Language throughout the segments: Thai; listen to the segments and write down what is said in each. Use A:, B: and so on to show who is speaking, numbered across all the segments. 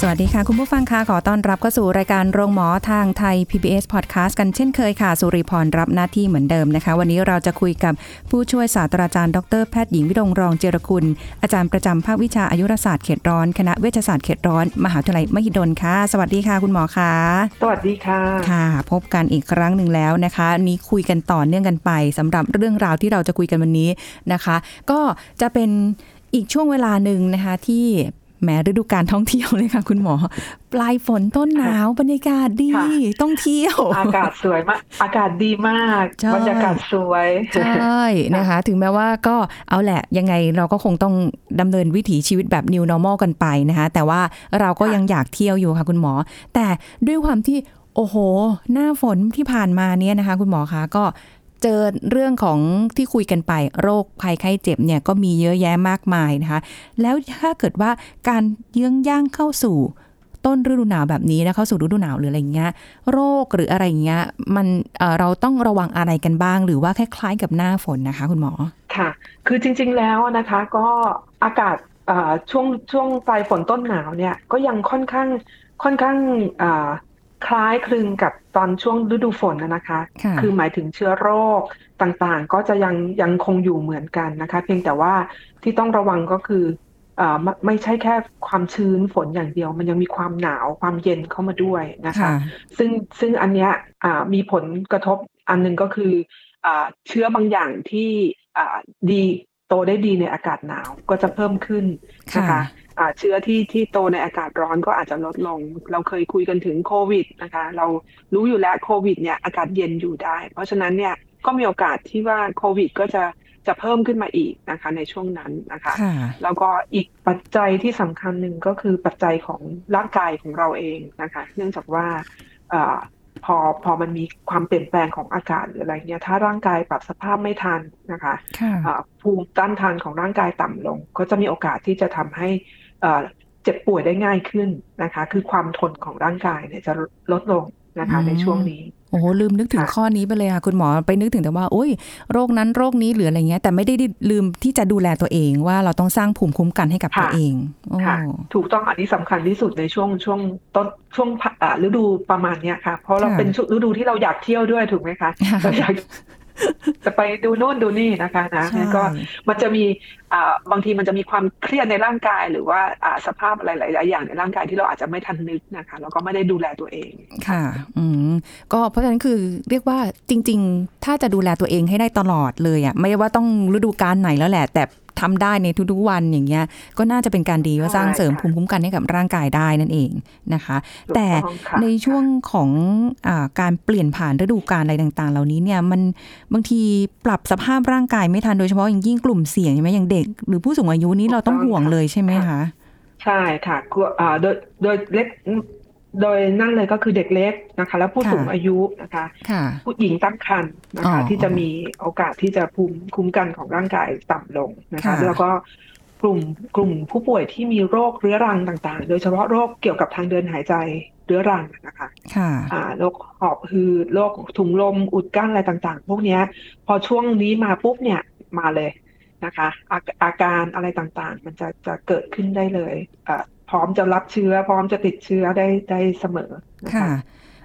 A: สวัสดีค่ะ คุณผู้ฟังค่ะขอต้อนรับเข้าสู่รายการโรงหมอทางไทย PBS Podcast กันเช่นเคยค่ะ สุริพรรับหน้าที่เหมือนเดิมนะคะ วันนี้เราจะคุยกับผู้ช่วยศาสตราจารย์ดรแพทย์หญิงวิรงรองเจรคุณ อาจารย์ประจำภาควิชาอายุรศาสตร์เขตร้อน คณะเวชศาสตร์เขตร้อน มหาวิทยาลัยมหิดลค่ะ สวัสดีค่ะคุณหมอค่ะ
B: สวัสดีค่ะ
A: ค่ะ พบกันอีกครั้งหนึ่งแล้วนะคะวันนี้คุยกันต่อเนื่องกันไปสำหรับเรื่องราวที่เราจะคุยกันวันนี้นะคะ ก็จะเป็นอีกช่วงเวลาหนึ่งนะคะที่ แหมฤดูการท่องเที่ยวเลยค่ะ คุณหมอ ปลายฝนต้นหนาวบรรยากาศดี
B: ค่ะ
A: ต้องเที่ยว
B: อากาศสวยมาก อากาศดีมาก
A: ใช่
B: บรรยากาศสวย
A: ใช่นะคะ ถึงแม้ว่าก็เอาแหละยังไงเราก็คงต้องดำเนินวิถีชีวิตแบบ new normal กันไปนะคะ แต่ว่าเราก็ยังอยากเที่ยวอยู่ค่ะ คุณหมอ แต่ด้วยความที่โอ้โห หน้าฝนที่ผ่านมาเนี่ยนะคะ คุณหมอคะก็ เจอเรื่องของที่คุยกันไปโรคภัยไข้เจ็บเนี่ยก็มีเยอะแยะมากมายนะคะ แล้วถ้าเกิดว่าการเยื้องย่างเข้าสู่ต้นฤดูหนาวแบบนี้นะเข้าสู่ฤดูหนาวหรืออะไรเงี้ยโรคหรืออะไรเงี้ยมันเเราต้องระวังอะไรกันบ้าง หรือว่าคล้ายๆกับหน้าฝนนะคะ คุณหมอ
B: ค่ะ คือจริง ๆแล้วนะคะก็อากาศช่วงช่วงปลายฝนต้นหนาวเนี่ยก็ยังค่อนข้างค่อนข้าง คล้ายคลึงกับตอนช่วงฤดูฝนนะนะคะ
A: ค่ะ
B: คือหมายถึงเชื้อโรคต่างๆ ก็จะยังยังคงอยู่เหมือนกันนะคะ เพียงแต่ว่าที่ต้องระวังก็คือเอ่อไม่ไม่ใช่แค่ความชื้นฝนอย่างเดียว มันยังมีความหนาวความเย็นเข้ามาด้วยนะคะ
A: ค่ะ
B: ซึ่งซึ่งอันเนี้ยอ่ามีผลกระทบอันหนึ่งก็คืออ่าเชื้อบางอย่างที่อ่าดีโตได้ดีในอากาศหนาวก็จะเพิ่มขึ้นนะคะ
A: ค่ะ
B: อ่า เชื้อที่ที่โตในอากาศร้อนก็อาจจะลดลง เราเคยคุยกันถึงโควิดนะคะ เรารู้อยู่แล้วโควิดเนี่ยอากาศเย็นอยู่ได้ เพราะฉะนั้นเนี่ยก็มีโอกาสที่ว่าโควิดก็จะจะเพิ่มขึ้นมาอีกนะคะในช่วงนั้นนะคะ
A: ค่ะ
B: แล้วก็อีกปัจจัยที่สำคัญหนึ่งก็คือปัจจัยของร่างกายของเราเองนะคะ เนื่องจากว่าเออพอพอมันมีความเปลี่ยนแปลงของอากาศหรืออะไรเงี้ยถ้าร่างกายปรับสภาพไม่ทันนะคะ
A: ค่ะ
B: อ่าภูมิต้านทานของร่างกายต่ำลง ก็จะมีโอกาสที่จะทำให้ เอ่อเจ็บป่วยได้ง่ายขึ้นนะคะ คือความทนของร่างกายเนี่ยจะลดลงนะคะ
A: อืม
B: ในช่วงนี้
A: โอ้โหลืมนึกถึง
B: ค่ะ
A: ข้อนี้ไปเลยค่ะคุณหมอไปนึกถึงแต่ว่าโอ้ยโรคนั้นโรคนี้หรืออะไรเงี้ย แต่ไม่ได้ลืมที่จะดูแลตัวเองว่าเราต้องสร้างภูมิคุ้มกันให้กับตัวเองโอ้
B: ค่ะถูกต้องอันนี้สำคัญที่สุดในช่วงช่วงต้นช่วงอ่าฤดูประมาณเนี้ยค่ะ เพราะเรา
A: ค่ะ
B: เป็นช่วงฤดูที่เราอยากเที่ยวด้วยถูกไหมคะ
A: ค่ะ
B: เราอยาก จะไปดูโน่นดูนี่นะคะนะ
A: ใช่
B: แล้วก็มันจะมีอ่าบางทีมันจะมีความเครียดในร่างกาย หรือว่าอ่าสภาพอะไรหลาย ๆ อย่างในร่างกายที่เราอาจจะไม่ทันนึกนะคะแล้วก็ไม่ได้ดูแลตัวเอง
A: ค่ะ อืมก็เพราะฉะนั้นคือเรียกว่าจริง ๆ ถ้าจะดูแลตัวเองให้ได้ตลอดเลยอะไม่ว่าต้องฤดูกาลไหนแล้วแหละ แต่ ทำได้ในทุกๆวันอย่างเงี้ย ก็น่าจะเป็นการดีว่าสร้างเสริม
B: ใช่ค่ะ
A: ภูมิคุ้มกันให้กับร่างกายได้นั่นเองนะคะ
B: ถูก
A: แต่
B: ต้องค่ะ
A: ในช่วงของอาการเปลี่ยนผ่านฤดูกาลอะไรต่าง ๆ เหล่านี้เนี่ยมันบางทีปรับสภาพร่างกายไม่ทันโดยเฉพาะอย่างยิ่งกลุ่มเสี่ยงใช่ไหมอย่างเด็ก หรือผู้สูงอายุนี้เราต้องห่วงเลยใช่ไหมคะ
B: ใช่ค่ะกลัวอ่าโดยโดยเล็ก โดยนั่นเลยก็คือเด็กเล็กนะคะ แล้วผู้
A: ค่ะ
B: สูงอายุนะคะ
A: ค่ะ
B: ผู้หญิงตั้งครรภ์นะคะ
A: อ๋อ
B: ที่จะมีโอกาสที่จะภูมิคุ้มกันของร่างกายต่ำลงนะคะ
A: ค่ะ
B: แล้วก็กลุ่มกลุ่มผู้ป่วยที่มีโรคเรื้อรังต่างๆ โดยเฉพาะโรคเกี่ยวกับทางเดินหายใจเรื้อรังนะคะ
A: ค่ะ
B: อ่าโรคหอบหืดโรคถุงลมอุดกั้นอะไรต่าง ๆ พวกเนี้ยพอช่วงนี้มาปุ๊บเนี่ยมาเลยนะคะอาอาการอะไรต่างๆ มันจะจะเกิดขึ้นได้เลยอ่าพ ร้อมจะรับเชื้อ พร้อมจะติดเชื้อได้ได้เสมอค่ะ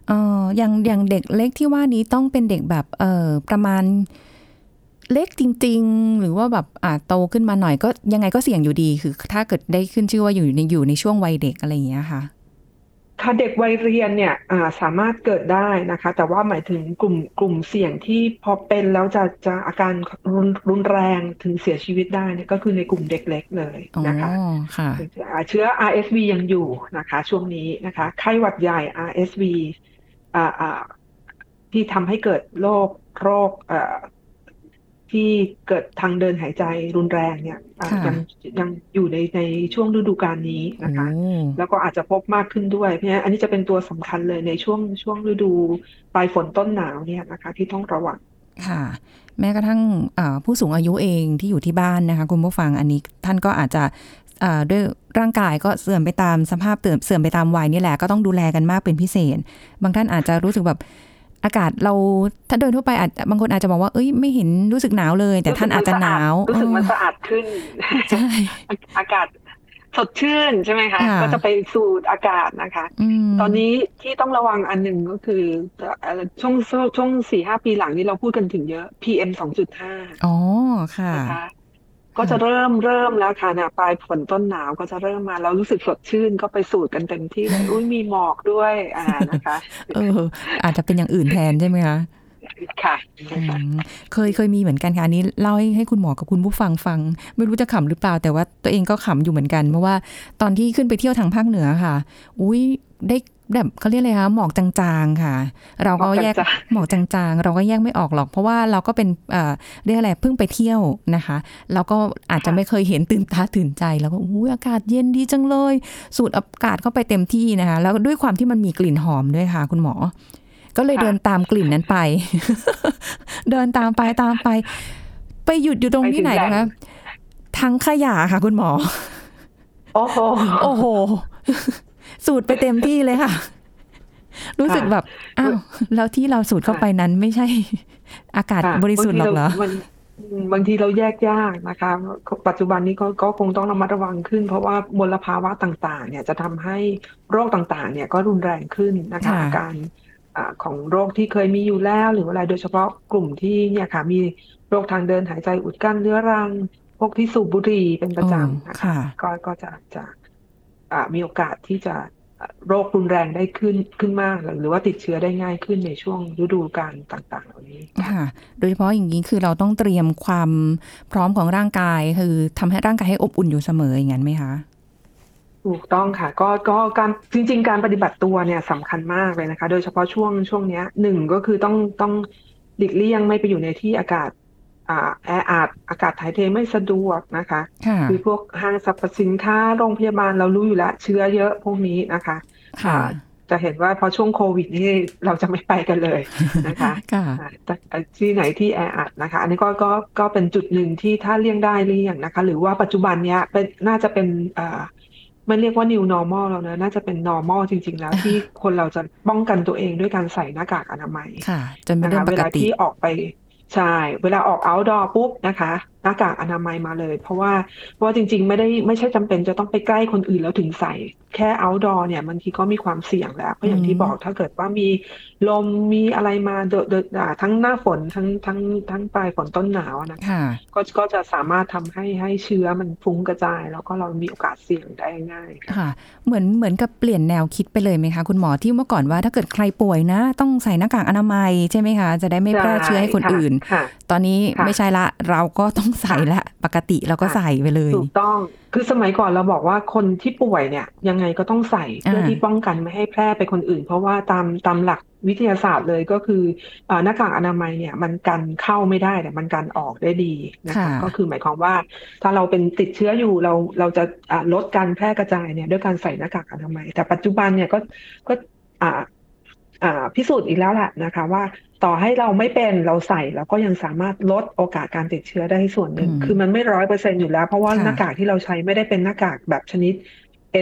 A: เอออย่างอย่างเด็กเล็กที่ว่านี้ต้องเป็นเด็กแบบเออประมาณเล็กจริง ๆ หรือว่าแบบอ่าโตขึ้นมาหน่อยก็ยังไงก็เสี่ยงอยู่ดี คือถ้าเกิดได้ขึ้นชื่อว่าอยู่ในอยู่ในช่วงวัยเด็กอะไรอย่างเงี้ยค่ะ
B: ถ้าเด็กวัยเรียนเนี่ยอ่าสามารถเกิดได้นะคะ แต่ว่าหมายถึงกลุ่มกลุ่มเสี่ยงที่พอเป็นแล้วจะจะอาการรุนรุนแรงถึงเสียชีวิตได้เนี่ยก็คือในกลุ่มเด็กเล็กเลย
A: อ๋อ
B: นะคะ
A: ค่ะ
B: อ่าเชื้อ RSV ยังอยู่นะคะ ช่วงนี้นะคะ ไข้หวัดใหญ่ RSV อ่าอ่าที่ทำให้เกิดโรคโรคเอ่อ ที่เกิดทางเดินหายใจรุนแรงเนี่ยอ่า
A: ค่ะ
B: ยังยังอยู่ในในช่วงฤดูกาลนี้นะคะ
A: โอ้
B: แล้วก็อาจจะพบมากขึ้นด้วย เพราะฉะนั้นอันนี้จะเป็นตัวสำคัญเลยในช่วงช่วงฤดูปลายฝนต้นหนาวเนี่ยนะคะ ที่ต้องระวัง
A: ค่ะแม้กระทั่งเอ่อผู้สูงอายุเองที่อยู่ที่บ้านนะคะคุณผู้ฟังอันนี้ท่านก็อาจจะเอ่อด้วยร่างกายก็เสื่อมไปตามสภาพเสื่อมเสื่อมไปตามวัยนี่แหละก็ต้องดูแลกันมากเป็นพิเศษ บางท่านอาจจะรู้สึกแบบ อากาศเราถ้าเดินทั่วไปอาจบางคนอาจจะบอกว่าเอ้ยไม่เห็นรู้สึกหนาวเลย แต่ท่านอาจจะหนาว
B: รู้สึกมัน
A: เออ
B: สะอาดขึ้น
A: ใช่
B: อากาศสดชื่นใช่ไหมคะ
A: ค่ะ
B: ก็จะไปสูดอากาศนะคะ
A: ม
B: ตอนนี้ที่ต้องระวังอันหนึ่งก็คือเอ่อช่วงช่วงสี่ห้าปีหลังนี้เราพูดกันถึงเยอะ PM สองจุดห้า
A: อ๋อค่ะ
B: นะคะ ก็จะเริ่มเริ่มแล้วค่ะเนี่ยปลายฝนต้นหนาวก็จะเริ่มมาเรารู้สึกสดชื่นก็ไปสูดกันเต็มที่เลยอุ้ยมีหมอกด้วยอ่านะคะ
A: เออ อาจจะเป็นอย่างอื่นแทนใช่ไหมคะ
B: ค่ะ
A: อืมเคยเคยมีเหมือนกันค่ะอันนี้เล่าให้ให้คุณหมอกับคุณผู้ฟังฟัง ไม่รู้จะขำหรือเปล่า แต่ว่าตัวเองก็ขำอยู่เหมือนกัน เพราะว่าตอนที่ขึ้นไปเที่ยวทางภาคเหนือค่ะ อุ้ย ได้แบบเขาเรียกอะไรคะหมอกจางๆค่ะ เราก็แยก
B: หมอกจาง
A: หมอกจางๆเราก็แยกไม่ออกหรอก เพราะว่าเราก็เป็นเอ่อเรียกอะไรเพิ่งไปเที่ยวนะคะแล้วก็อาจจะไม่เคยเห็นตื่นตาตื่นใจ แล้วก็อุ้ยอากาศเย็นดีจังเลย สูดอากาศเข้าไปเต็มที่นะคะ แล้วด้วยความที่มันมีกลิ่นหอมด้วยค่ะ คุณหมอ ก็เลยเดินตามกลิ่นนั้นไป เดินตามไปตามไป ไปหยุดอยู่ตรงที่ไหนนะคะทั้งขยะค่ะ คุณหมอ
B: โอ้โห
A: โอ้โห สูดไปเต็มที่เลยค่ะ รู้สึกแบบอ้าวแล้วที่เราสูดเข้าไปนั้นไม่ใช่อากาศ
B: ค่ะ
A: บริสุทธิ์หรอกเหรอ
B: บางทีเรามันบางทีเราแยกยากนะคะ ปัจจุบันนี้ก็ก็คงต้องระมัดระวังขึ้น เพราะว่ามลภาวะต่างๆ เนี่ยจะทำให้โรคต่างๆ เนี่ยก็รุนแรงขึ้นนะคะ
A: ค่ะ
B: อาการอ่าของโรคที่เคยมีอยู่แล้ว หรืออะไรโดยเฉพาะกลุ่มที่เนี่ยค่ะ มีโรคทางเดินหายใจอุดกั้นเรื้อรังพวกที่สูบบุหรี่เป็นประจำนะคะ
A: ค่ะ
B: ก็ก็จะจะอ่า มีโอกาสที่จะอ่าโรครุนแรงได้ขึ้นขึ้นมาก หรือว่าติดเชื้อได้ง่ายขึ้นในช่วงฤดูกาลต่างๆ เหล่านี้
A: ค่ะ โดยเฉพาะอย่างนี้คือเราต้องเตรียมความพร้อมของร่างกาย คือทำให้ร่างกายให้อบอุ่นอยู่เสมออย่างนั้นไหมคะ
B: ถูกต้องค่ะก็ก็การจริง ๆ การปฏิบัติตัวเนี่ยสำคัญมากเลยนะคะ โดยเฉพาะช่วงช่วงเนี้ยหนึ่งก็คือต้องต้องหลีกเลี่ยงไม่ไปอยู่ในที่อากาศอ่า แออัดอากาศถ่ายเทไม่สะดวกนะคะ
A: ค่ะ
B: คือพวกห้างสรรพสินค้าโรงพยาบาลเรารู้อยู่แล้วเชื้อเยอะพวกนี้นะคะ
A: ค่ะ
B: อ่าจะเห็นว่าพอช่วงโควิดนี่เราจะไม่ไปกันเลยนะคะ
A: ค่ะ
B: อ่าแต่ที่ไหนที่แออัดนะคะ อันนี้ก็ก็ก็เป็นจุดหนึ่งที่ถ้าเลี่ยงได้เลี่ยงนะคะ หรือว่าปัจจุบันเนี้ยเป็นน่าจะเป็นอ่าไม่เรียกว่า new normal แล้วนะ น่าจะเป็น normal จริง ๆ แล้วที่คนเราจะป้องกันตัวเองด้วยการใส่หน้ากากอนามัย
A: ค่ะจนเป็น
B: นะ
A: เรื่อ
B: คะ
A: งป
B: เว
A: ก
B: ลา
A: ติ
B: ที่ออกไป ใช่ เวลาออก outdoor ปุ๊บนะคะหน้ากากอนามัยมาเลย เพราะว่าเพราะว่าจริง ๆ ไม่ได้ไม่ใช่จำเป็นจะต้องไปใกล้คนอื่นแล้วถึงใส่ แค่ outdoor เนี่ยบางทีก็มีความเสี่ยงแล้วเพราะอย่างที่
A: อืม
B: บอกถ้าเกิดว่ามีลมมีอะไรมาเดอะเดอะอ่าทั้งหน้าฝนทั้งทั้งทั้งปลายฝนต้นหนาวนะคะ
A: ค่ะ
B: ก็ก็จะสามารถทำให้ให้เชื้อมันฟุ้งกระจาย แล้วก็เรามีโอกาสเสี่ยงได้ง่ายค่ะ
A: ค่ะ เหมือนเหมือนกับเปลี่ยนแนวคิดไปเลยไหมคะคุณหมอที่เมื่อก่อนว่าถ้าเกิดใครป่วยนะ ต้องใส่หน้ากากอนามัยใช่ไหมคะจะได้ไม่แพร่เชื้อให้คนอื่น
B: ค่ะ
A: ตอนนี้
B: ค่ะ
A: ไม่ใช่ละเราก็ต้องใส่ละปกติเราก็
B: ค่ะ
A: ใส่ไปเลย
B: ถูกต้องคือสมัยก่อนเราบอกว่าคนที่ป่วยเนี่ย ยังไงก็ต้องใส่เพื่อ
A: อ่า
B: ที่ป้องกันไม่ให้แพร่ไปคนอื่น เพราะว่าตามตามหลักวิทยาศาสตร์เลยก็คืออ่าหน้ากากอนามัยเนี่ยมันกันเข้าไม่ได้แต่มันกันออกได้ดีนะคะ
A: ค่ะ
B: ก็คือหมายความว่า ถ้าเราเป็นติดเชื้ออยู่เราเราจะอ่าลดการแพร่กระจายเนี่ยด้วยการใส่หน้ากากอนามัย แต่ปัจจุบันเนี่ยก็ก็อ่าอ่า พิสูจน์อีกแล้วแหละนะคะว่าต่อให้เราไม่เป็นเราใส่เราก็ยังสามารถลดโอกาสการติดเชื้อได้ส่วนหนึ่ง
A: อืม
B: คือมันไม่ร้อยเปอร์เซ็นอยู่แล้ว เพราะว่า
A: ค่ะ
B: หน้ากากที่เราใช้ไม่ได้เป็นหน้ากากแบบชนิด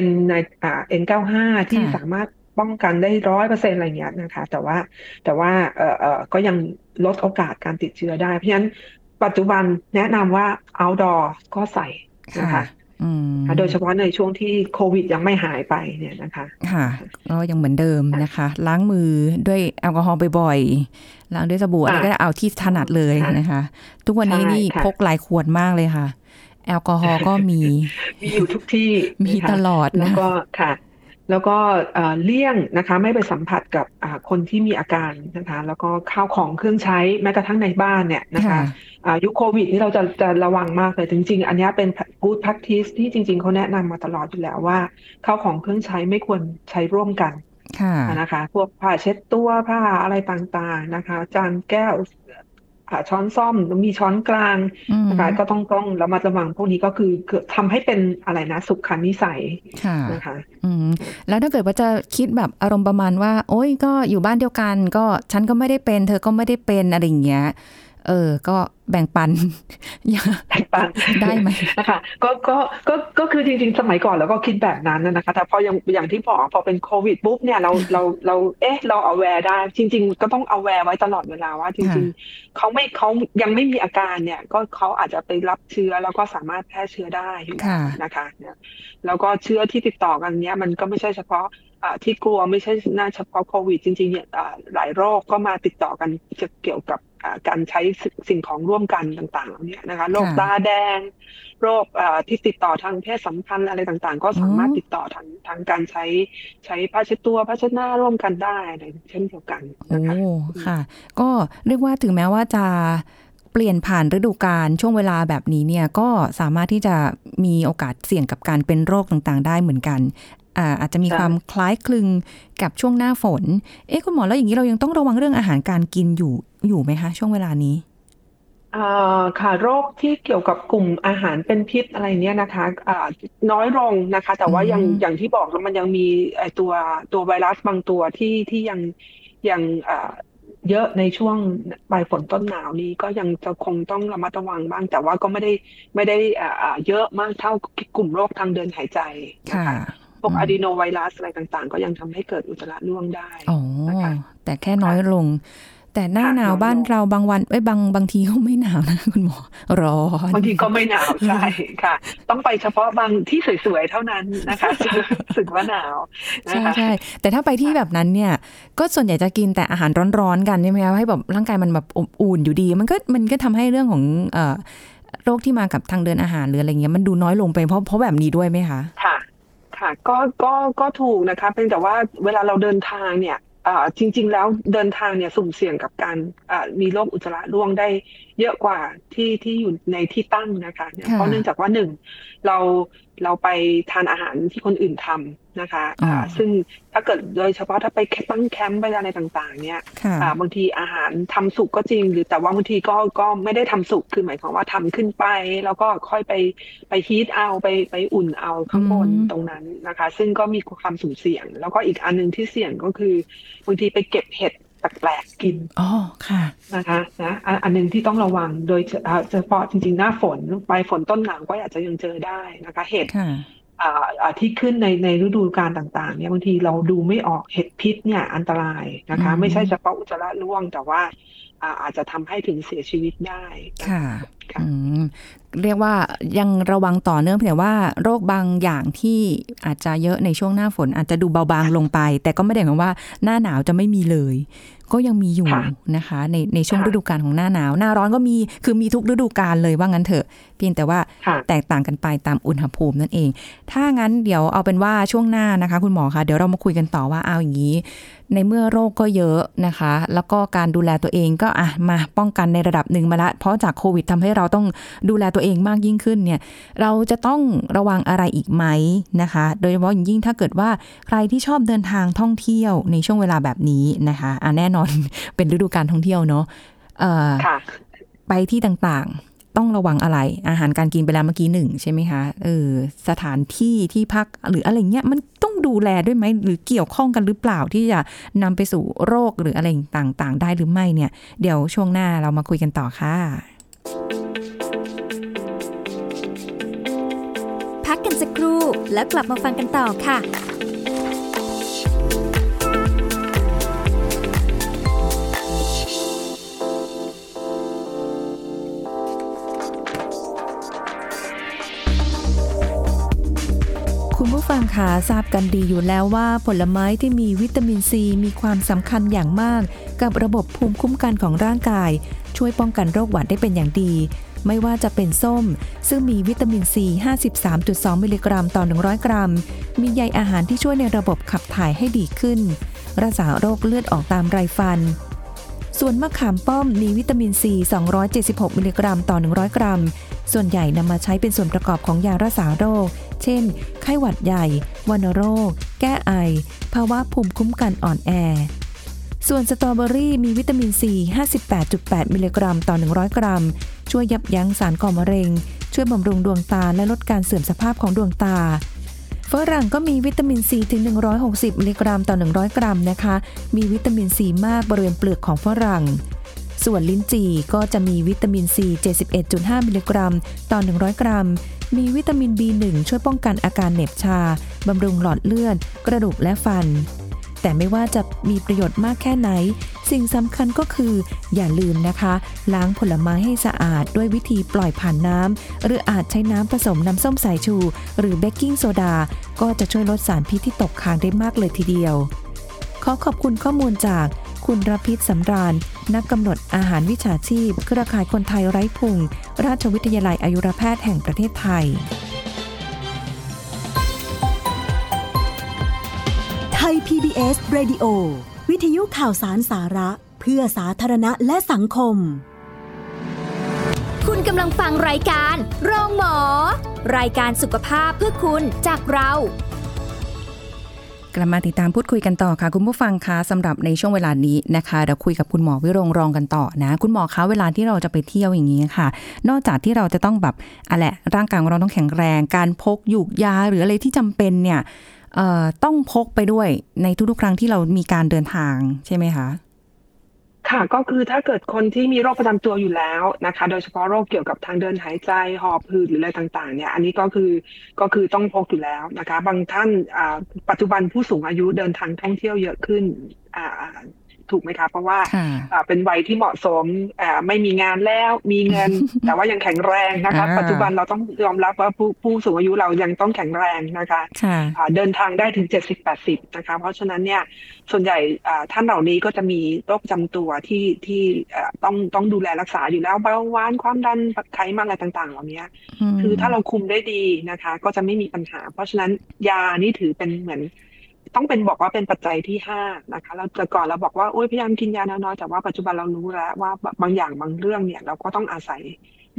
B: N ในอ่า N95 ที่
A: ค่ะ
B: สามารถป้องกันได้ร้อยเปอร์เซ็นอะไรเงี้ยนะคะ แต่ว่าแต่ว่าเอ่อเอ่อก็ยังลดโอกาสการติดเชื้อได้ เพราะฉะนั้นปัจจุบันแนะนำว่า outdoor ก็ใส่นะคะ
A: อืม
B: โดยเฉพาะในช่วงที่โควิดยังไม่หายไปเนี่ยนะคะ
A: ค่ะก็ยังเหมือนเดิมนะคะ ล้างมือด้วยแอลกอฮอล์บ่อยๆ ล้างด้วยสบู่อะไร
B: ค่ะ
A: ก็ได้เอาที่ถนัดเลย
B: ค่ะ
A: นะคะ ทุกวันนี้
B: ใช่
A: นี่
B: ค่ะ
A: พกหลายขวดมากเลยค่ะ แอลกอฮอล์ก็มี
B: มีอยู่ทุกที่
A: มี
B: นะคะ
A: ตลอด
B: แล้ว
A: นะ
B: ก็ค่ะ แล้วก็เอ่อเลี่ยงนะคะไม่ไปสัมผัสกับอ่าคนที่มีอาการนะคะแล้วก็ข้าวของเครื่องใช้แม้กระทั่งในบ้านเนี่ยนะคะ
A: ค่ะ
B: อ่ายุคโควิดนี่เราจะจะระวังมากเลยจริง ๆ อันเนี้ยเป็น good practice ที่จริง ๆเขาแนะนำมาตลอดอยู่แล้วว่าข้าวของเครื่องใช้ไม่ควรใช้ร่วมกัน
A: ค่ะ
B: นะคะพวกผ้าเช็ดตัวผ้าอะไรต่างๆนะคะ จานแก้วอ่า ช้อนซ่อมมีช้อนกลาง
A: อืม
B: นะคะก็ต้องต้องระมัดระวังพวกนี้ก็คือคือทำให้เป็นอะไรนะสุขนิสัย
A: ค่ะ
B: นะคะ
A: อืมแล้วถ้าเกิดว่าจะคิดแบบอารมณ์ประมาณว่า โอ้ยก็อยู่บ้านเดียวกัน ก็ฉันก็ไม่ได้เป็น เธอก็ไม่ได้เป็นอะไรอย่างเงี้ย เออ ก็แบ่งปันอย่า
B: แตกต่าง
A: ได้ไหม
B: นะคะก็ก็ก็ก็คือจริง ๆ สมัยก่อนเราก็คิดแบบนั้นนะนะคะ แต่พออย่างอย่างที่บอกพอเป็นโควิดปุ๊บเนี่ยเราเราเราเอ๊ะเราเอาแวร์ได้ จริง ๆ ก็ต้องเอาแวร์ไว้ตลอดเวลาว่าจริง ๆเขาไม่เขายังไม่มีอาการเนี่ย ก็เขาอาจจะไปรับเชื้อแล้วก็สามารถแพร่เชื้อได้อยู่
A: ค่ะ
B: นะคะเนี่ยแล้วก็เชื้อที่ติดต่อกันเนี้ยมันก็ไม่ใช่เฉพาะอ่า ที่กลัวไม่ใช่น่าเฉพาะโควิด จริงๆเนี่ยอ่าหลายโรคก็มาติดต่อกันจะเกี่ยวกับอ่าการใช้สิ่งของร่วมกันต่างๆเหล่านี้นะคะโรค
A: ค่ะ
B: ตาแดง โรคเอ่อที่ติดต่อทางเพศสัมพันธ์อะไรต่างๆ ก็สามารถ
A: อืม
B: ติดต่อทางทางการใช้ใช้ผ้าเช็ดตัวผ้าเช็ดหน้าร่วมกันได้อะไรเช่นเดียวกัน
A: โอ้
B: นะคะ
A: ค่ะ ก็เรียกว่าถึงแม้ว่าจะเปลี่ยนผ่านฤดูกาลช่วงเวลาแบบนี้เนี่ยก็สามารถที่จะมีโอกาสเสี่ยงกับการเป็นโรคต่างๆ ได้เหมือนกัน อ่าอาจจะมี
B: ใช่
A: ความคล้ายคลึงกับช่วงหน้าฝน เอ๊ะคุณหมอแล้วอย่างนี้เรายังต้องระวังเรื่องอาหารการกินอยู่อยู่ไหมคะ ช่วงเวลานี้
B: อ่าค่ะโรคที่เกี่ยวกับกลุ่มอาหารเป็นพิษอะไรเนี้ยนะคะอ่าน้อยลงนะคะ แต่ว่ายัง
A: อืม
B: อย่างที่บอกแล้วมันยังมีไอตัวตัวไวรัสบางตัวที่ที่ยังยังอ่าเยอะในช่วงปลายฝนต้นหนาวนี้ก็ยังจะคงต้องระมัดระวังบ้าง แต่ว่าก็ไม่ได้ไม่ได้อ่าอ่าเยอะมากเท่ากลุ่มโรคทางเดินหายใจนะ
A: ค่ะ
B: คะ พวก
A: อืม
B: อะดีโนไวรัสอะไรต่างๆ ก็ยังทำให้เกิดอุจจาระร่วงได้
A: อ๋อ
B: นะคะ
A: แต่แค่น้อยลง แต่หน้า
B: ค่ะ
A: หนาว
B: น้อยลง
A: บ้านเราบางวันเอ้ยบางบางทีก็ไม่หนาวนะคุณหมอร้อน
B: บางทีก็ไม่หนาวใช่ค่ะ ต้องไปเฉพาะบางที่สวยๆเท่านั้นนะคะจะรู้สึกว่าหนาวนะ
A: ใช่
B: คะ
A: ใช่แต่ถ้าไปที่แบบนั้นเนี่ย ก็ส่วนใหญ่จะกินแต่อาหารร้อนๆกันใช่ไหมคะให้แบบร่างกายมันแบบอบอุ่นอยู่ดี มันก็มันก็ทำให้เรื่องของเอ่อโรคที่มากับทางเดินอาหารหรืออะไรเงี้ยมันดูน้อยลงไปเพราะเพราะแบบนี้ด้วยไหมคะ
B: ค่ะ ค่ะ ก็ก็ก็ถูกนะคะเพียงแต่ว่าเวลาเราเดินทางเนี่ยอ่าจริง ๆ แล้วเดินทางเนี่ยสุ่มเสี่ยงกับการอ่ามีโรคอุจจาระร่วงได้เยอะกว่าที่ที่อยู่ในที่ตั้งนะคะเนี่ย
A: ค่ะ
B: เพราะเนื่องจากว่าหนึ่งเรา เราไปทานอาหารที่คนอื่นทำนะคะอ่า
A: อ๋อ
B: ซึ่งถ้าเกิดโดยเฉพาะถ้าไปตั้งแคมป์ไปอะไรต่างๆ เนี่ย
A: ค่ะ
B: อ่าบางทีอาหารทำสุกก็จริง หรือแต่ว่าบางทีก็ก็ไม่ได้ทำสุกคือหมายความว่าทำขึ้นไป แล้วก็ค่อยไปไปฮีทเอาไปไปอุ่นเอาข้างบน
A: อืม
B: ตรงนั้นนะคะ ซึ่งก็มีความสุ่มเสี่ยง แล้วก็อีกอันหนึ่งที่เสี่ยงก็คือบางทีไปเก็บเห็ด แปลกๆกิน
A: อ๋อค่ะ
B: นะคะนะอันอันหนึ่งที่ต้องระวังโดยเฉอ่าเฉพาะจริงๆ หน้าฝนปลายฝนต้นหนาวก็อาจจะยังเจอได้นะคะ เห็ด
A: ค่ะ
B: อ่าอ่าที่ขึ้นในในฤดูกาลต่างๆเนี่ยบางทีเราดูไม่ออกเห็ดพิษเนี่ยอันตรายนะคะ
A: อืม
B: ไม่ใช่เฉพาะอุจจาระร่วงแต่ว่าอ่าอาจจะทำให้ถึงเสียชีวิตได้น
A: ค่ะ
B: ค่ะ
A: อืมเรียกว่ายังระวังต่อเนื่องเพียงแต่ว่าโรคบางอย่างที่อาจจะเยอะในช่วงหน้าฝน อาจจะดูเบาบางลงไป แต่ก็ไม่ได้หมายความว่าหน้าหนาวจะไม่มีเลย ก็ยังมีอยู่
B: ค่ะ
A: นะคะ ในในช่วง
B: ค่ะ
A: ฤดูกาลของหน้าหนาว หน้าร้อนก็มีคือมีทุกฤดูกาลเลยว่างั้นเถอะ เพียงแต่ว่า
B: ค่ะ
A: แตกต่างกันไปตามอุณหภูมินั่นเอง ถ้างั้นเดี๋ยวเอาเป็นว่าช่วงหน้านะคะ คุณหมอคะเดี๋ยวเรามาคุยกันต่อว่าเอาอย่างนี้ ในเมื่อโรคก็เยอะนะคะ แล้วก็การดูแลตัวเองก็อะมาป้องกันในระดับหนึ่งมาละ เพราะจากโควิดทำให้เราต้องดูแลตัวเองมากยิ่งขึ้นเนี่ย เราจะต้องระวังอะไรอีกไหมนะคะ โดยเฉพาะอย่างยิ่งถ้าเกิดว่าใครที่ชอบเดินทางท่องเที่ยวในช่วงเวลาแบบนี้นะคะอะแน่นอนเป็นฤดูการท่องเที่ยวเนาะเอ่อ
B: ค่ะ
A: ไปที่ต่างๆ ต้องระวังอะไร อาหารการกินไปแล้วเมื่อกี้หนึ่งใช่ไหมคะเออสถานที่ที่พักหรืออะไรเงี้ยมันต้องดูแลด้วยไหมหรือเกี่ยวข้องกันหรือเปล่าที่จะนำไปสู่โรคหรืออะไรต่างๆ ได้หรือไม่เนี่ย เดี๋ยวช่วงหน้าเรามาคุยกันต่อค่ะ
C: พักกันสักครู่แล้วกลับมาฟังกันต่อค่ะ
A: ผู้ฟังคะทราบกันดีอยู่แล้วว่าผลไม้ที่มีวิตามินซี มีความสำคัญอย่างมาก กับระบบภูมิคุ้มกันของร่างกาย ช่วยป้องกันโรคหวัดได้เป็นอย่างดี ไม่ว่าจะเป็นส้ม ซึ่งมีวิตามินซี 53.2 มิลลิกรัมต่อ 100 กรัม มีใยอาหารที่ช่วยในระบบขับถ่ายให้ดีขึ้น รักษาโรคเลือดออกตามไรฟันส่วนมะขามป้อมมีวิตามินซี 276 มิลลิกรัมต่อ 100 กรัม ส่วนใหญ่นำมาใช้เป็นส่วนประกอบของยารักษาโรค เช่น ไข้หวัดใหญ่ วัณโรค แก้ไอ ภาวะภูมิคุ้มกันอ่อนแอ ส่วนสตรอเบอรี่มีวิตามินซี 58.8 มิลลิกรัม ต่อ 100 กรัม ช่วยยับยั้งสารก่อมะเร็ง ช่วยบำรุงดวงตาและลดการเสื่อมสภาพของดวงตาฝรั่งก็มีวิตามินซีถึง 160 มิลลิกรัมต่อ 100 กรัมนะคะ มีวิตามินซีมากบริเวณเปลือกของฝรั่ง ส่วนลิ้นจี่ก็จะมีวิตามินซี71.5 มิลลิกรัม ต่อ 100 กรัม มีวิตามิน B1 ช่วยป้องกันอาการเหน็บชา บำรุงหลอดเลือด กระดูกและฟัน แต่ไม่ว่าจะมีประโยชน์มากแค่ไหน สิ่งสำคัญก็คือ อย่าลืมนะคะ ล้างผลไม้ให้สะอาดด้วยวิธีปล่อยผ่านน้ำ หรืออาจใช้น้ำผสมน้ำส้มสายชู หรือเบกกิ้งโซดา ก็จะช่วยลดสารพิษที่ตกค้างได้มากเลยทีเดียว ขอขอบคุณข้อมูลจาก คุณรพิษสำราญ นักกำหนดอาหารวิชาชีพ เครือข่ายคนไทยไร้พุง ราชวิทยาลัยอายุรแพทย์แห่งประเทศไทย
D: ไทย PBS Radio วิทยุข่าวสารสาระ เพื่อสาธารณะและสังคม
C: คุณกำลังฟังรายการ โรงหมอ รายการสุขภาพเพื่อคุณจากเรา
A: กลับมาติดตามพูดคุยกันต่อค่ะคุณผู้ฟังคะสำหรับในช่วงเวลานี้นะคะเราคุยกับคุณหมอวิรงรองกันต่อนะคุณหมอคะเวลาที่เราจะไปเที่ยวอย่างนี้ค่ะ นอกจากที่เราจะต้องแบบอะไรร่างกายของเราต้องแข็งแรง การพกหยูกยาหรืออะไรที่จำเป็นเนี่ยเอ่อต้องพกไปด้วยในทุกๆครั้งที่เรามีการเดินทางใช่ไหมคะ
B: ค่ะก็คือถ้าเกิดคนที่มีโรคประจำตัวอยู่แล้วนะคะ โดยเฉพาะโรคเกี่ยวกับทางเดินหายใจหอบหืดหรืออะไรต่างๆเนี่ยอันนี้ก็คือก็คือต้องพกอยู่แล้วนะคะ บางท่านปัจจุบันผู้สูงอายุเดินทางท่องเที่ยวเยอะขึ้น ถูกไหมคะเพราะว่า
A: ค่ะ
B: อ่าเป็นวัยที่เหมาะสมอ่าไม่มีงานแล้วมีเงิน แต่ว่ายังแข็งแรงนะคะ
A: อ่า
B: ปัจจุบันเราต้องยอมรับว่าผู้ผู้สูงอายุเรายังต้องแข็งแรงนะคะ
A: ค่ะ
B: อ่าเดินทางได้ถึง 70-80 นะคะ เพราะฉะนั้นเนี่ยส่วนใหญ่อ่าท่านเหล่านี้ก็จะมีโรคประจำตัวที่ที่อ่าต้องต้องดูแลรักษาอยู่แล้วเบาหวานความดันไขมันอะไรต่างๆ เหล่านี้คือถ้าเราคุมได้ดีนะคะ ก็จะไม่มีปัญหา เพราะฉะนั้นยานี่ถือเป็นเหมือน ต้องเป็นบอกว่าเป็นปัจจัยที่ห้านะคะ เราแต่ก่อนเราบอกว่าโอ้ยพยายามกินยาน้อยๆแต่ว่าปัจจุบันเรารู้แล้วว่าบางอย่างบางเรื่องเนี่ย เราก็ต้องอาศัย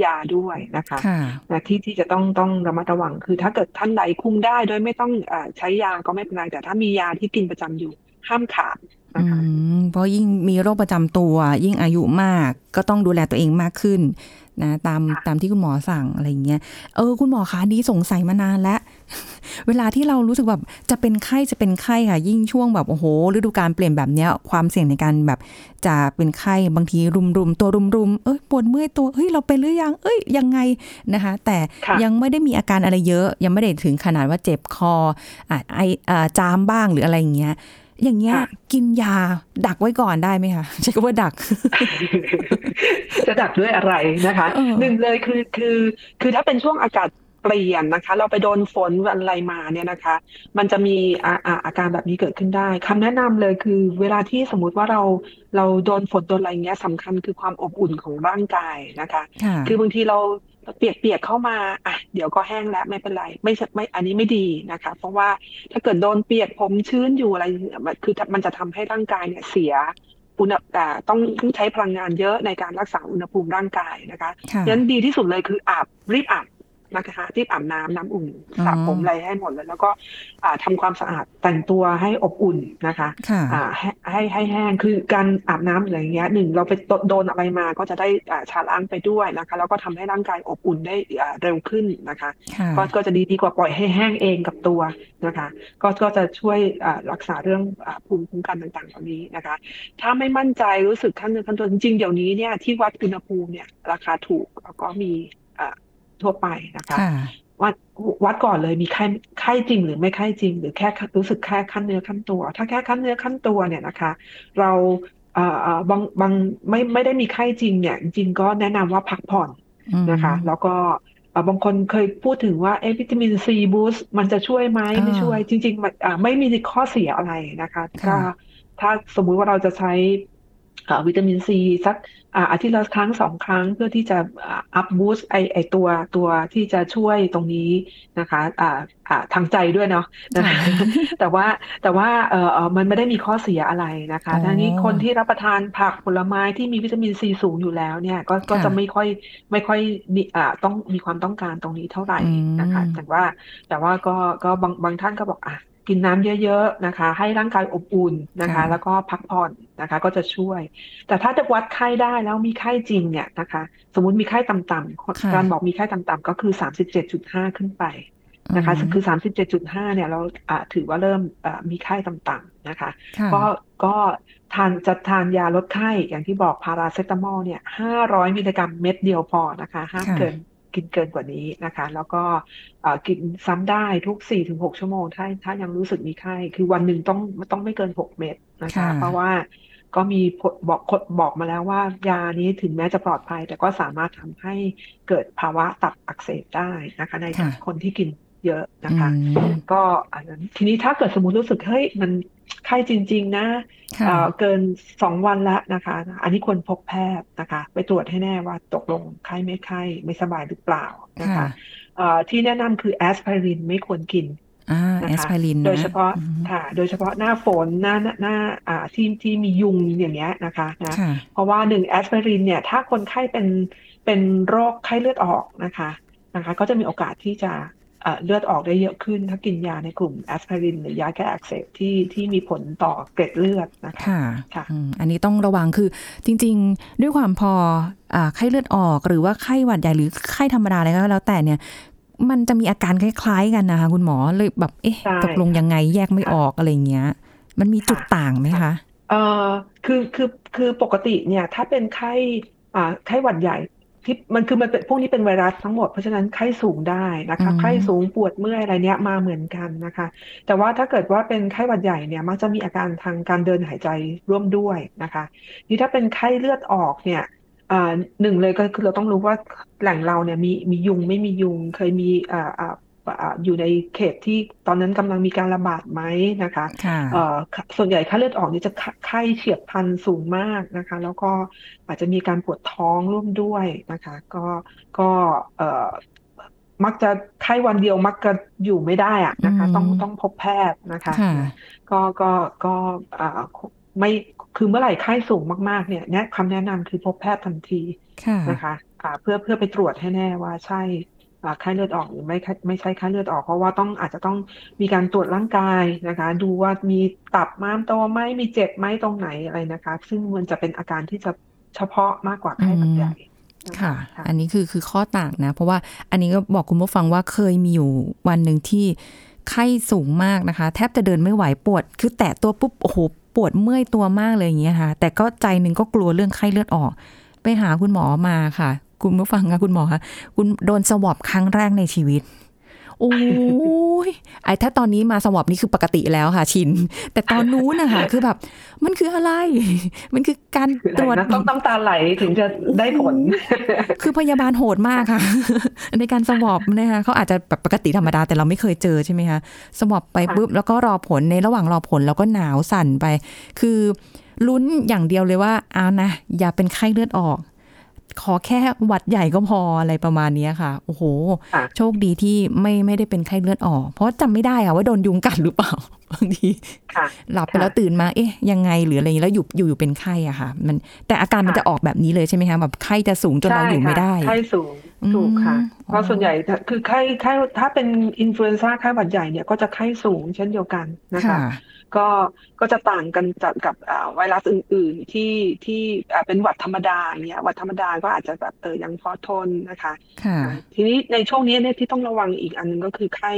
B: ยาด้วยนะคะ
A: ค่ะ
B: นะที่ที่จะต้องต้องระมัดระวังคือ ถ้าเกิดท่านใดคุมได้โดยไม่ต้องเออใช้ยาก็ไม่เป็นไรแต่ถ้ามียาที่กินประจำอยู่ห้ามขาด
A: อื
B: นะคะ
A: มเพราะยิ่งมีโรคประจำตัว ยิ่งอายุมากก็ต้องดูแลตัวเองมากขึ้นนะตามตามที่คุณหมอสั่งอะไรอย่างเงี้ยเออคุณหมอคะนี้สงสัยมานานแล้ว เวลาที่เรารู้สึกแบบจะเป็นไข้จะเป็นไข้ค่ะ ยิ่งช่วงแบบโอ้โหฤดูการเปลี่ยนแบบเนี้ยความเสี่ยงในการแบบจะเป็นไข้บางทีรุมๆตัวรุมๆเอ้ยปวดเมื่อยตัวเฮ้ยเราเป็นหรือยังเอ้ยยังไงนะคะ แต่
B: ค่ะ
A: ยังไม่ได้มีอาการอะไรเยอะ ยังไม่ได้ถึงขนาดว่าเจ็บคออะไออ่าจามบ้างหรืออะไรอย่างเงี้ยอย่างเงี้ย
B: ค่ะ
A: กินยาดักไว้ก่อนได้ไหมคะใช้คำว่าดัก
B: จะดักด้วยอะไรนะคะ
A: เออ
B: หนึ่งเลยคือคือ คือถ้าเป็นช่วงอากาศ เปลี่ยนนะคะ เราไปโดนฝนอะไรมาเนี่ยนะคะ มันจะมีอาอาอาการแบบนี้เกิดขึ้นได้คำแนะนำเลยคือ เวลาที่สมมติว่าเราเราโดนฝนโดนอะไรเงี้ยสำคัญคือความอบอุ่นของร่างกายนะคะ
A: ค่ะ
B: คือบางทีเราเปียกๆเข้ามาอะเดี๋ยวก็แห้งแล้วไม่เป็นไร ไม่ใช่ไม่อันนี้ไม่ดีนะคะ เพราะว่าถ้าเกิดโดนเปียกผมชื้นอยู่อะไรมันคือมันจะทำให้ร่างกายเนี่ยเสียอุณหอ่าต้องต้องใช้พลังงานเยอะในการรักษาอุณหภูมิร่างกายนะคะ
A: ค่ะ
B: ฉะนั้นดีที่สุดเลยคืออาบรีบอาบ นะคะรีบอาบน้ำน้ำอุ่นสระผม
A: อ๋ออ
B: อะไรให้หมดเลยแล้วก็อ่าทำความสะอาดแต่งตัวให้อบอุ่นนะคะ
A: ค่ะ
B: อ่าให้ให้ให้แห้งคือการอาบน้ำอะไรอย่างเงี้ยหนึ่งเราไปโดนอะไรมาก็จะได้อ่าชาล้างไปด้วยนะคะ แล้วก็ทำให้ร่างกายอบอุ่นได้อ่าเร็วขึ้นนะคะ
A: ค่ะ
B: ก็ก็จะดีดีกว่าปล่อยให้แห้งเองกับตัวนะคะ ก็ก็จะช่วยอ่ารักษาเรื่องอ่าภูมิคุ้มกันต่างๆเหล่านี้นะคะ ถ้าไม่มั่นใจรู้สึกขั้นเนื้อขั้นตัวจริงๆเดี๋ยวนี้เนี่ยที่วัดอุณหภูมิเนี่ยราคาถูกแล้วก็มีอ่า ทั่วไปนะคะ
A: ค่ะ
B: วัดวัดก่อนเลยมีไข้ไข้จริงหรือไม่ไข้จริง หรือแค่รู้สึกแค่ขั้นเนื้อขั้นตัว ถ้าแค่ขั้นเนื้อขั้นตัวเนี่ยนะคะ เราเอ่อเอ่อบางบางไม่ไม่ได้มีไข้จริงเนี่ยจริงๆก็แนะนำว่าพักผ่อนนะคะ แล้วก็เอ่อบางคนเคยพูดถึงว่าเอะวิตามินซีบูสต์มันจะช่วยไหมไม่ช่วย จริงๆมันอ่าไม่มีข้อเสียอะไรนะคะก็
A: ค่ะ
B: ถ้าสมมุติว่าเราจะใช้อ่า วิตามินซีสักอ่าอาทิตย์ละครั้งสองครั้งเพื่อที่จะอัพบูสต์ไอไอตัวตัวที่จะช่วยตรงนี้นะคะอ่าอ่าทางใจด้วยเนาะนะคะแต่ว่าแต่ว่าเออเออมันไม่ได้มีข้อเสียอะไรนะคะ
A: อ๋อ
B: ทั้งนี้คนที่รับประทานผักผลไม้ที่มีวิตามินซีสูงอยู่แล้วเนี่ยก็ก็
A: ค่ะ
B: จะไม่ค่อยไม่ค่อยมีอ่าต้องมีความต้องการตรงนี้เท่าไหร่นะคะ
A: อืม
B: แต่ว่าแต่ว่าก็ก็บางบางท่านก็บอกอะกินน้ำเยอะ ๆ นะคะ ให้ร่างกายอบอุ่นนะคะ
A: ค่ะ
B: แล้วก็พักผ่อน นะคะ ก็จะช่วย แต่ถ้าจะวัดไข้ได้แล้วมีไข้จริงเนี่ยนะคะ สมมุติมีไข้ต่ำๆการบอกมีไข้ต่ำๆก็คือ37.5ขึ้นไปนะคะ
A: อืม
B: คือ37.5เนี่ยเราอ่าถือว่าเริ่มอ่ามีไข้ต่ำๆนะคะ
A: ค่ะ
B: ก็ก็ทานจะทานยาลดไข้อย่างที่บอกพาราเซตามอลเนี่ย500มิลลิกรัมเม็ดเดียวพอนะคะห้าม
A: ค่ะ
B: เกินกินเกินกว่านี้นะคะ แล้วก็เอ่อกินซ้ำได้ทุก 4-6 ชั่วโมง ถ้าถ้ายังรู้สึกมีไข้ คือวันหนึ่งต้องต้องไม่เกิน 6 เม็ดนะคะ
A: ค่ะ
B: เพราะว่า ก็มีผลบอกบอกมาแล้วว่ายานี้ถึงแม้จะปลอดภัย แต่ก็สามารถทำให้เกิดภาวะตับอักเสบได้นะคะ ใน
A: ค่ะ
B: คนที่กินเยอะนะคะ
A: อืม
B: ก็อันนั้นทีนี้ถ้าเกิดสมมติรู้สึกเฮ้ยมันไข้จริง ๆ นะ
A: ค่ะ
B: เอ่อเกินสองวันละนะคะ อันนี้ควรพบแพทย์นะคะ ไปตรวจให้แน่ว่าตกลงไข้ไม่ไข้ไม่สบายหรือเปล่านะคะ
A: ค่ะ
B: เอ่อที่แนะนำคือแอสไพรินไม่ควรกิน
A: อ่า
B: นะคะ
A: แอสไพรินนะ
B: โดยเฉพาะ
A: อืม
B: ค่ะ โดยเฉพาะหน้าฝนหน้าหน้าหน้าอ่าที่ที่มียุงอย่างเงี้ยนะคะนะ
A: ค่ะ
B: เพราะว่าหนึ่งแอสไพรินเนี่ยถ้าคนไข้เป็นเป็นโรคไข้เลือดออกนะคะนะคะก็จะมีโอกาสที่จะเอ่อเลือดออกได้เยอะขึ้น ถ้ากินยาในกลุ่มแอสไพรินหรือยาแก้อักเสบที่ที่มีผลต่อเกล็ดเลือดนะคะ
A: ค่ะ
B: ค่ะ
A: อืมอันนี้ต้องระวังคือจริง ๆ ด้วยความพออ่าไข้เลือดออกหรือว่าไข้หวัดใหญ่หรือไข้ธรรมดาอะไรก็แล้วแต่เนี่ย มันจะมีอาการคล้าย ๆ กันนะคะคุณหมอเลยแบบเอ๊ะ
B: ใช่
A: ตกลงยังไงแยกไม่
B: ค่ะ
A: ออกอะไรเงี้ย มันมีจุด
B: ค่ะ
A: ต่างไหมคะ
B: เอ่อคือคือคือปกติเนี่ย ถ้าเป็นไข้อ่าไข้หวัดใหญ่ที่มันคือมันเป็นพวกนี้เป็นไวรัสทั้งหมดเพราะฉะนั้นไข้สูงได้นะคะ
A: อืม
B: ไข้สูงปวดเมื่อยอะไรเนี้ยมาเหมือนกันนะคะ แต่ว่าถ้าเกิดว่าเป็นไข้หวัดใหญ่เนี่ยมักจะมีอาการทางการเดินหายใจร่วมด้วยนะคะ นี่ถ้าเป็นไข้เลือดออกเนี่ย อ่าหนึ่งเลยก็คือเราต้องรู้ว่าแหล่งเราเนี่ยมีมียุงไม่มียุงเคยมีอ่าอ่าอ่าอยู่ในเขตที่ตอนนั้นกำลังมีการระบาดไหมนะคะ
A: ค่ะ
B: เอ่อส่วนใหญ่ค่าเลือดออกนี่จะไข้เฉียบพลันสูงมากนะคะ แล้วก็อาจจะมีการปวดท้องร่วมด้วยนะคะ ก็ก็เอ่อมักจะไข้วันเดียวมักจะอยู่ไม่ได้อะนะคะ ต้อง
A: อืม
B: ต้องพบแพทย์นะคะ
A: ค่ะ
B: ก็ก็ก็อ่าไม่ คือเมื่อไหร่ไข้สูงมากๆเนี่ยเนี่ยคำแนะนำคือพบแพทย์ทันที
A: ค่ะ
B: นะคะอ่าเพื่อเพื่อไปตรวจให้แน่ว่าใช่อ่าไข้เลือดออกหรือไม่ไข้ไม่ใช่ไข้เลือดออกเพราะว่าต้องอาจจะต้องมีการตรวจร่างกายนะคะ ดูว่ามีตับม้ามโตไหมมีเจ็บไหมตรงไหนอะไรนะคะ ซึ่งมันจะเป็นอาการที่จะเฉพาะมากกว่าไข้หวัดใหญ่น
A: ค่ะ อันนี้คือคือข้อต่างนะ เพราะว่าอันนี้ก็บอกคุณผู้ฟังว่าเคยมีอยู่วันหนึ่งที่ไข้สูงมากนะคะ แทบจะเดินไม่ไหวปวด คือแตะตัวปุ๊บโอ้โห ปวดเมื่อยตัวมากเลยอย่างเงี้ยค่ะ แต่ก็ใจหนึ่งก็กลัวเรื่องไข้เลือดออก ไปหาคุณหมอมาค่ะ คุณผู้ฟังคะคุณหมอคะคุณโดนสวอปครั้งแรกในชีวิต โอ้ยไอ้ถ้าตอนนี้มาสวอปนี่คือปกติแล้วค่ะ ชิน แต่ตอนนู้นนะคะคือแบบ มันคืออะไร มันคือการ
B: คืออะ
A: ต
B: ไร
A: รวจ
B: นะต้องต้องตาไหลถึงจะได้ผล
A: คือพยาบาลโหดมากค่ะ ในการสวอปนะคะเขาอาจจะแบบปกติธรรมดาแต่เราไม่เคยเจอใช่ไหมคะสวอปไป
B: ค่ะ
A: ปุ๊บแล้วก็รอผลในระหว่างรอผลเราก็หนาวสั่นไป คือลุ้นอย่างเดียวเลยว่าเอานะอย่าเป็นไข้เลือดออก ขอแค่หวัดใหญ่ก็พออะไรประมาณเนี้ยค่ะ โอ้โห
B: ค่ะ
A: โชคดีที่ไม่ไม่ได้เป็นไข้เลือดออก เพราะจำไม่ได้อะว่าโดนยุงกัดหรือเปล่าบางที
B: ค่ะ
A: หลับไป
B: ค่ะ
A: แล้วตื่นมา เอ๊ะ ยังไงหรืออะไรอย่างนี้แล้วอยู่อยู่อยู่เป็นไข้อะค่ะ มันแต่อาการมัน
B: ค่ะ
A: จะออกแบบนี้เลยใช่ไหมคะแบบไข้จะสูงจนเราอยู่ไม่ได้
B: ใช่ค่ะไข้สูง ถูกค่ะ
A: อืม
B: เพราะส่วนใหญ่ถ้าคือไข้ไข้ถ้าเป็น influenza ไข้หวัดใหญ่เนี่ยก็จะไข้สูงเช่นเดียวกันนะคะ
A: ค่ะ
B: ก็ก็จะต่างกันจากกับอ่าไวรัสอื่น ๆ ที่ที่อ่าเป็นหวัดธรรมดาเนี่ยหวัดธรรมดาก็อาจจะแบบเออยังพอทนนะคะ
A: ค่ะ
B: อ่าทีนี้ในช่วงนี้เนี่ยที่ต้องระวังอีกอันหนึ่งก็คือไข้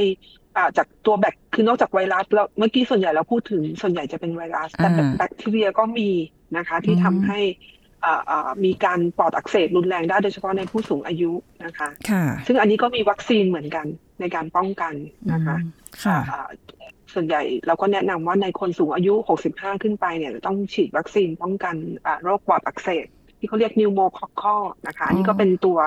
B: อ่าจากตัวแบคคือนอกจากไวรัสแล้วเมื่อกี้ส่วนใหญ่เราพูดถึงส่วนใหญ่จะเป็นไวรัสแต่
A: อ่า
B: แบคทีเรียก็มีนะคะ ที่
A: อืม
B: ทำให้อ่าอ่า มีการปอดอักเสบรุนแรงได้โดยเฉพาะในผู้สูงอายุนะคะ
A: ค่ะ
B: ซึ่งอันนี้ก็มีวัคซีนเหมือนกันในการป้องกันนะคะ
A: อืมค่ะ
B: อ่าส่วนใหญ่เราก็แนะนำว่าในคนสูงอายุ 65 ขึ้นไปเนี่ยจะต้องฉีดวัคซีนป้องกันอ่าโรคปอดอักเสบที่เขาเรียกนิวโมคอคอนะคะอันนี้ก็เป็นตัว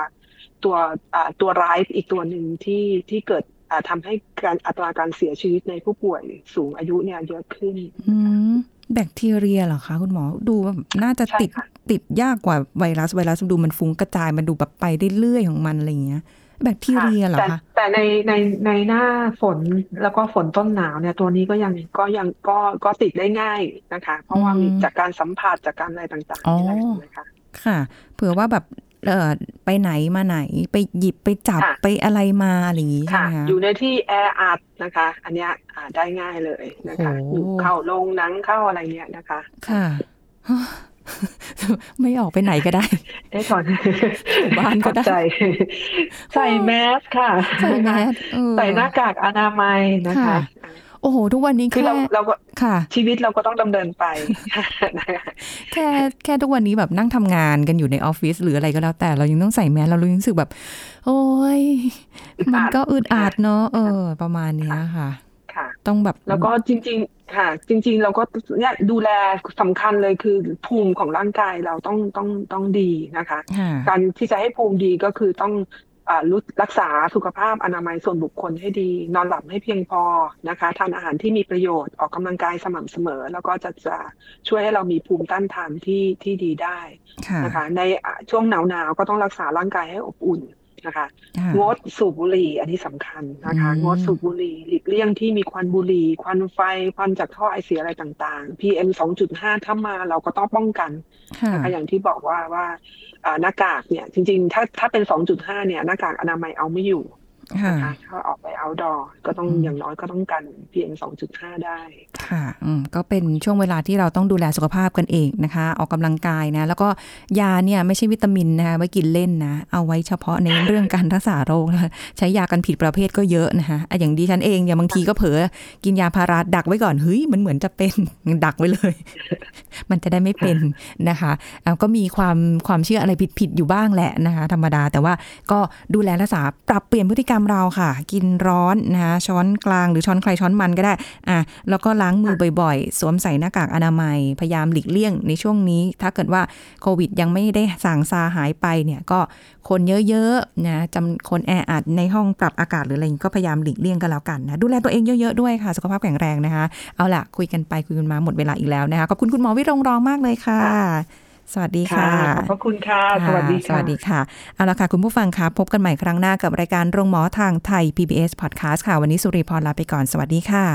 B: ตัวอ่าตัวร้ายอีกตัวหนึ่งที่ที่เกิดอ่าทำให้การอัตราการเสียชีวิตในผู้ป่วยสูงอายุเนี่ยเยอะขึ้น
A: อืมแบคทีเรียเหรอคะ คุณหมอดูแบบน่าจะ
B: ใช่
A: ติด
B: ค่ะ
A: ติดยากกว่าไวรัสไวรัสดูมันฟุ้งกระจายมันดูแบบไปเรื่อยๆของมันอะไรอย่างเงี้ยแบคทีเรียเหรอ
B: แต่
A: คะ
B: แต่ในในในหน้าฝนแล้วก็ฝนต้นหนาวเนี่ยตัวนี้ก็ยังก็ยังก็ก็ติดได้ง่ายนะคะ เพราะว่ามีจากการสัมผัสจากการอะไรต่างๆนี่แหละนะคะ
A: ค่ะ เผื่อว่าแบบเอ่อไปไหนมาไหนไปหยิบไปจับ
B: ค่ะ
A: ไปอะไรมาอะไรอย่างงี้ใช่
B: ค่ะ
A: ไหมคะ
B: อยู่ในที่แออัดนะคะ อันเนี้ยอ่าได้ง่ายเลยนะคะ
A: โอ้
B: อยู่เข้าโรงหนังเข้าอะไรเนี้ยนะคะ
A: ค่ะ ไม่ออกไปไหนก็ได้
B: เอ๊ะก่อน
A: บ้านก็ได้
B: ขอบใจใส่แมสค่ะ
A: ใส่แมสเออ
B: ใส่หน้ากากอนามัยนะคะ
A: ค่ะโอ้โห ทุกวันนี้
B: คือ
A: แค่
B: เราเราก็
A: ค่ะ
B: ชีวิตเราก็ต้องดำเนินไปนะคะ
A: แค่แค่ทุกวันนี้แบบนั่งทำงานกันอยู่ในออฟฟิศหรืออะไรก็แล้วแต่เรายังต้องใส่แมสเรารู้สึกแบบ โอ้ย
B: อึดอัด
A: มันก็อึดอัดเนาะเออ ประมาณเนี้ยค่ะ
B: ค่ะ
A: ต้องแบบ
B: แล้วก็จริงๆ ค่ะ จริง ๆ เราก็เนี่ยดูแลสำคัญเลยคือภูมิของร่างกายเราต้องต้องต้องดีนะคะ
A: ค่ะ
B: การที่จะให้ภูมิดีก็คือต้องอ่ารู้รักษาสุขภาพอนามัยส่วนบุคคลให้ดี นอนหลับให้เพียงพอนะคะทานอาหารที่มีประโยชน์ออกกำลังกายสม่ำเสมอ แล้วก็จะจะช่วยให้เรามีภูมิต้านทานที่ที่ดีได้
A: ค่ะ
B: นะคะ ในอะช่วงหนาวๆก็ต้องรักษาร่างกายให้อบอุ่น นะคะ
A: ค่ะ
B: งดสูบบุหรี่อันนี้สำคัญนะคะ
A: อืม
B: งดสูบบุหรี่หลีกเลี่ยงที่มีควันบุหรี่ ควันไฟ ควันจากท่อไอเสียอะไรต่างๆ PM 2.5 ถ้ามาเราก็ต้องป้องกัน
A: ค่ะ
B: นะคะอย่างที่บอกว่าว่าอ่าหน้ากากเนี่ยจริงๆ ถ้าถ้าเป็น 2.5 เนี่ยหน้ากากอนามัยเอาไม่อยู่
A: ค่ะ
B: นะคะถ้าออกไป outdoor ก็ต้อง
A: อืม
B: อย่างน้อยก็ต้องกัน PM 2.5ได้
A: ค่ะอืมก็เป็นช่วงเวลาที่เราต้องดูแลสุขภาพกันเองนะคะ ออกกำลังกายนะ แล้วก็ยาเนี่ยไม่ใช่วิตามินนะคะไว้กินเล่นนะ เอาไว้เฉพาะในเรื่องการรักษาโรคนะคะใช้ยากันผิดประเภทก็เยอะนะคะอะอย่างดิฉันเองอย่างบางทีก็เผลอกินยาพาราดักไว้ก่อนเฮ้ยมันเหมือนจะเป็นดักไว้เลย มันจะได้ไม่เป็นนะคะอะก็มีความความเชื่ออะไรผิดๆอยู่บ้างแหละนะคะ ธรรมดาแต่ว่าก็ดูแลรักษาปรับเปลี่ยนพฤติกรรมเราค่ะ กินร้อนนะคะช้อนกลางหรือช้อนใครช้อนมันก็ได้อะแล้วก็ล้างมือบ่อยๆ สวมใส่หน้ากากอนามัย พยายามหลีกเลี่ยงในช่วงนี้ ถ้าเกิดว่าโควิดยังไม่ได้สางซาหายไปเนี่ยก็คนเยอะๆนะจำคนแออัดในห้องปรับอากาศหรืออะไรก็พยายามหลีกเลี่ยงกันแล้วกันนะดูแลตัวเองเยอะๆด้วยค่ะ สุขภาพแข็งแรงนะคะ เอาล่ะคุยกันไปคุยกันมาหมดเวลาอีกแล้วนะคะขอบคุณคุณหมอวิรงรองมากเลยค่ะ สวัสดีค่ะ
B: ขอบพระคุณค่ะ สวัสดี
A: ส
B: ค่ะ
A: วัสดีค่ะ เอาละค่ะ คุณผู้ฟังคะพบกันใหม่ครั้งหน้ากับรายการโรงหมอทางไทย PBS Podcast ค่ะ วันนี้สุริพรลาไปก่อน สวัสดีค่ะ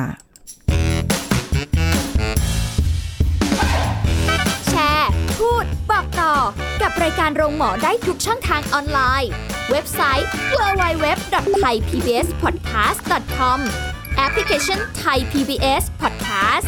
C: แชร์ พูด บอกต่อ กับรายการโรงหมอได้ทุกช่องทางออนไลน์ เว็บไซต์ www.thaipbspodcast.com แอปพลิเคชัน Thai PBS Podcast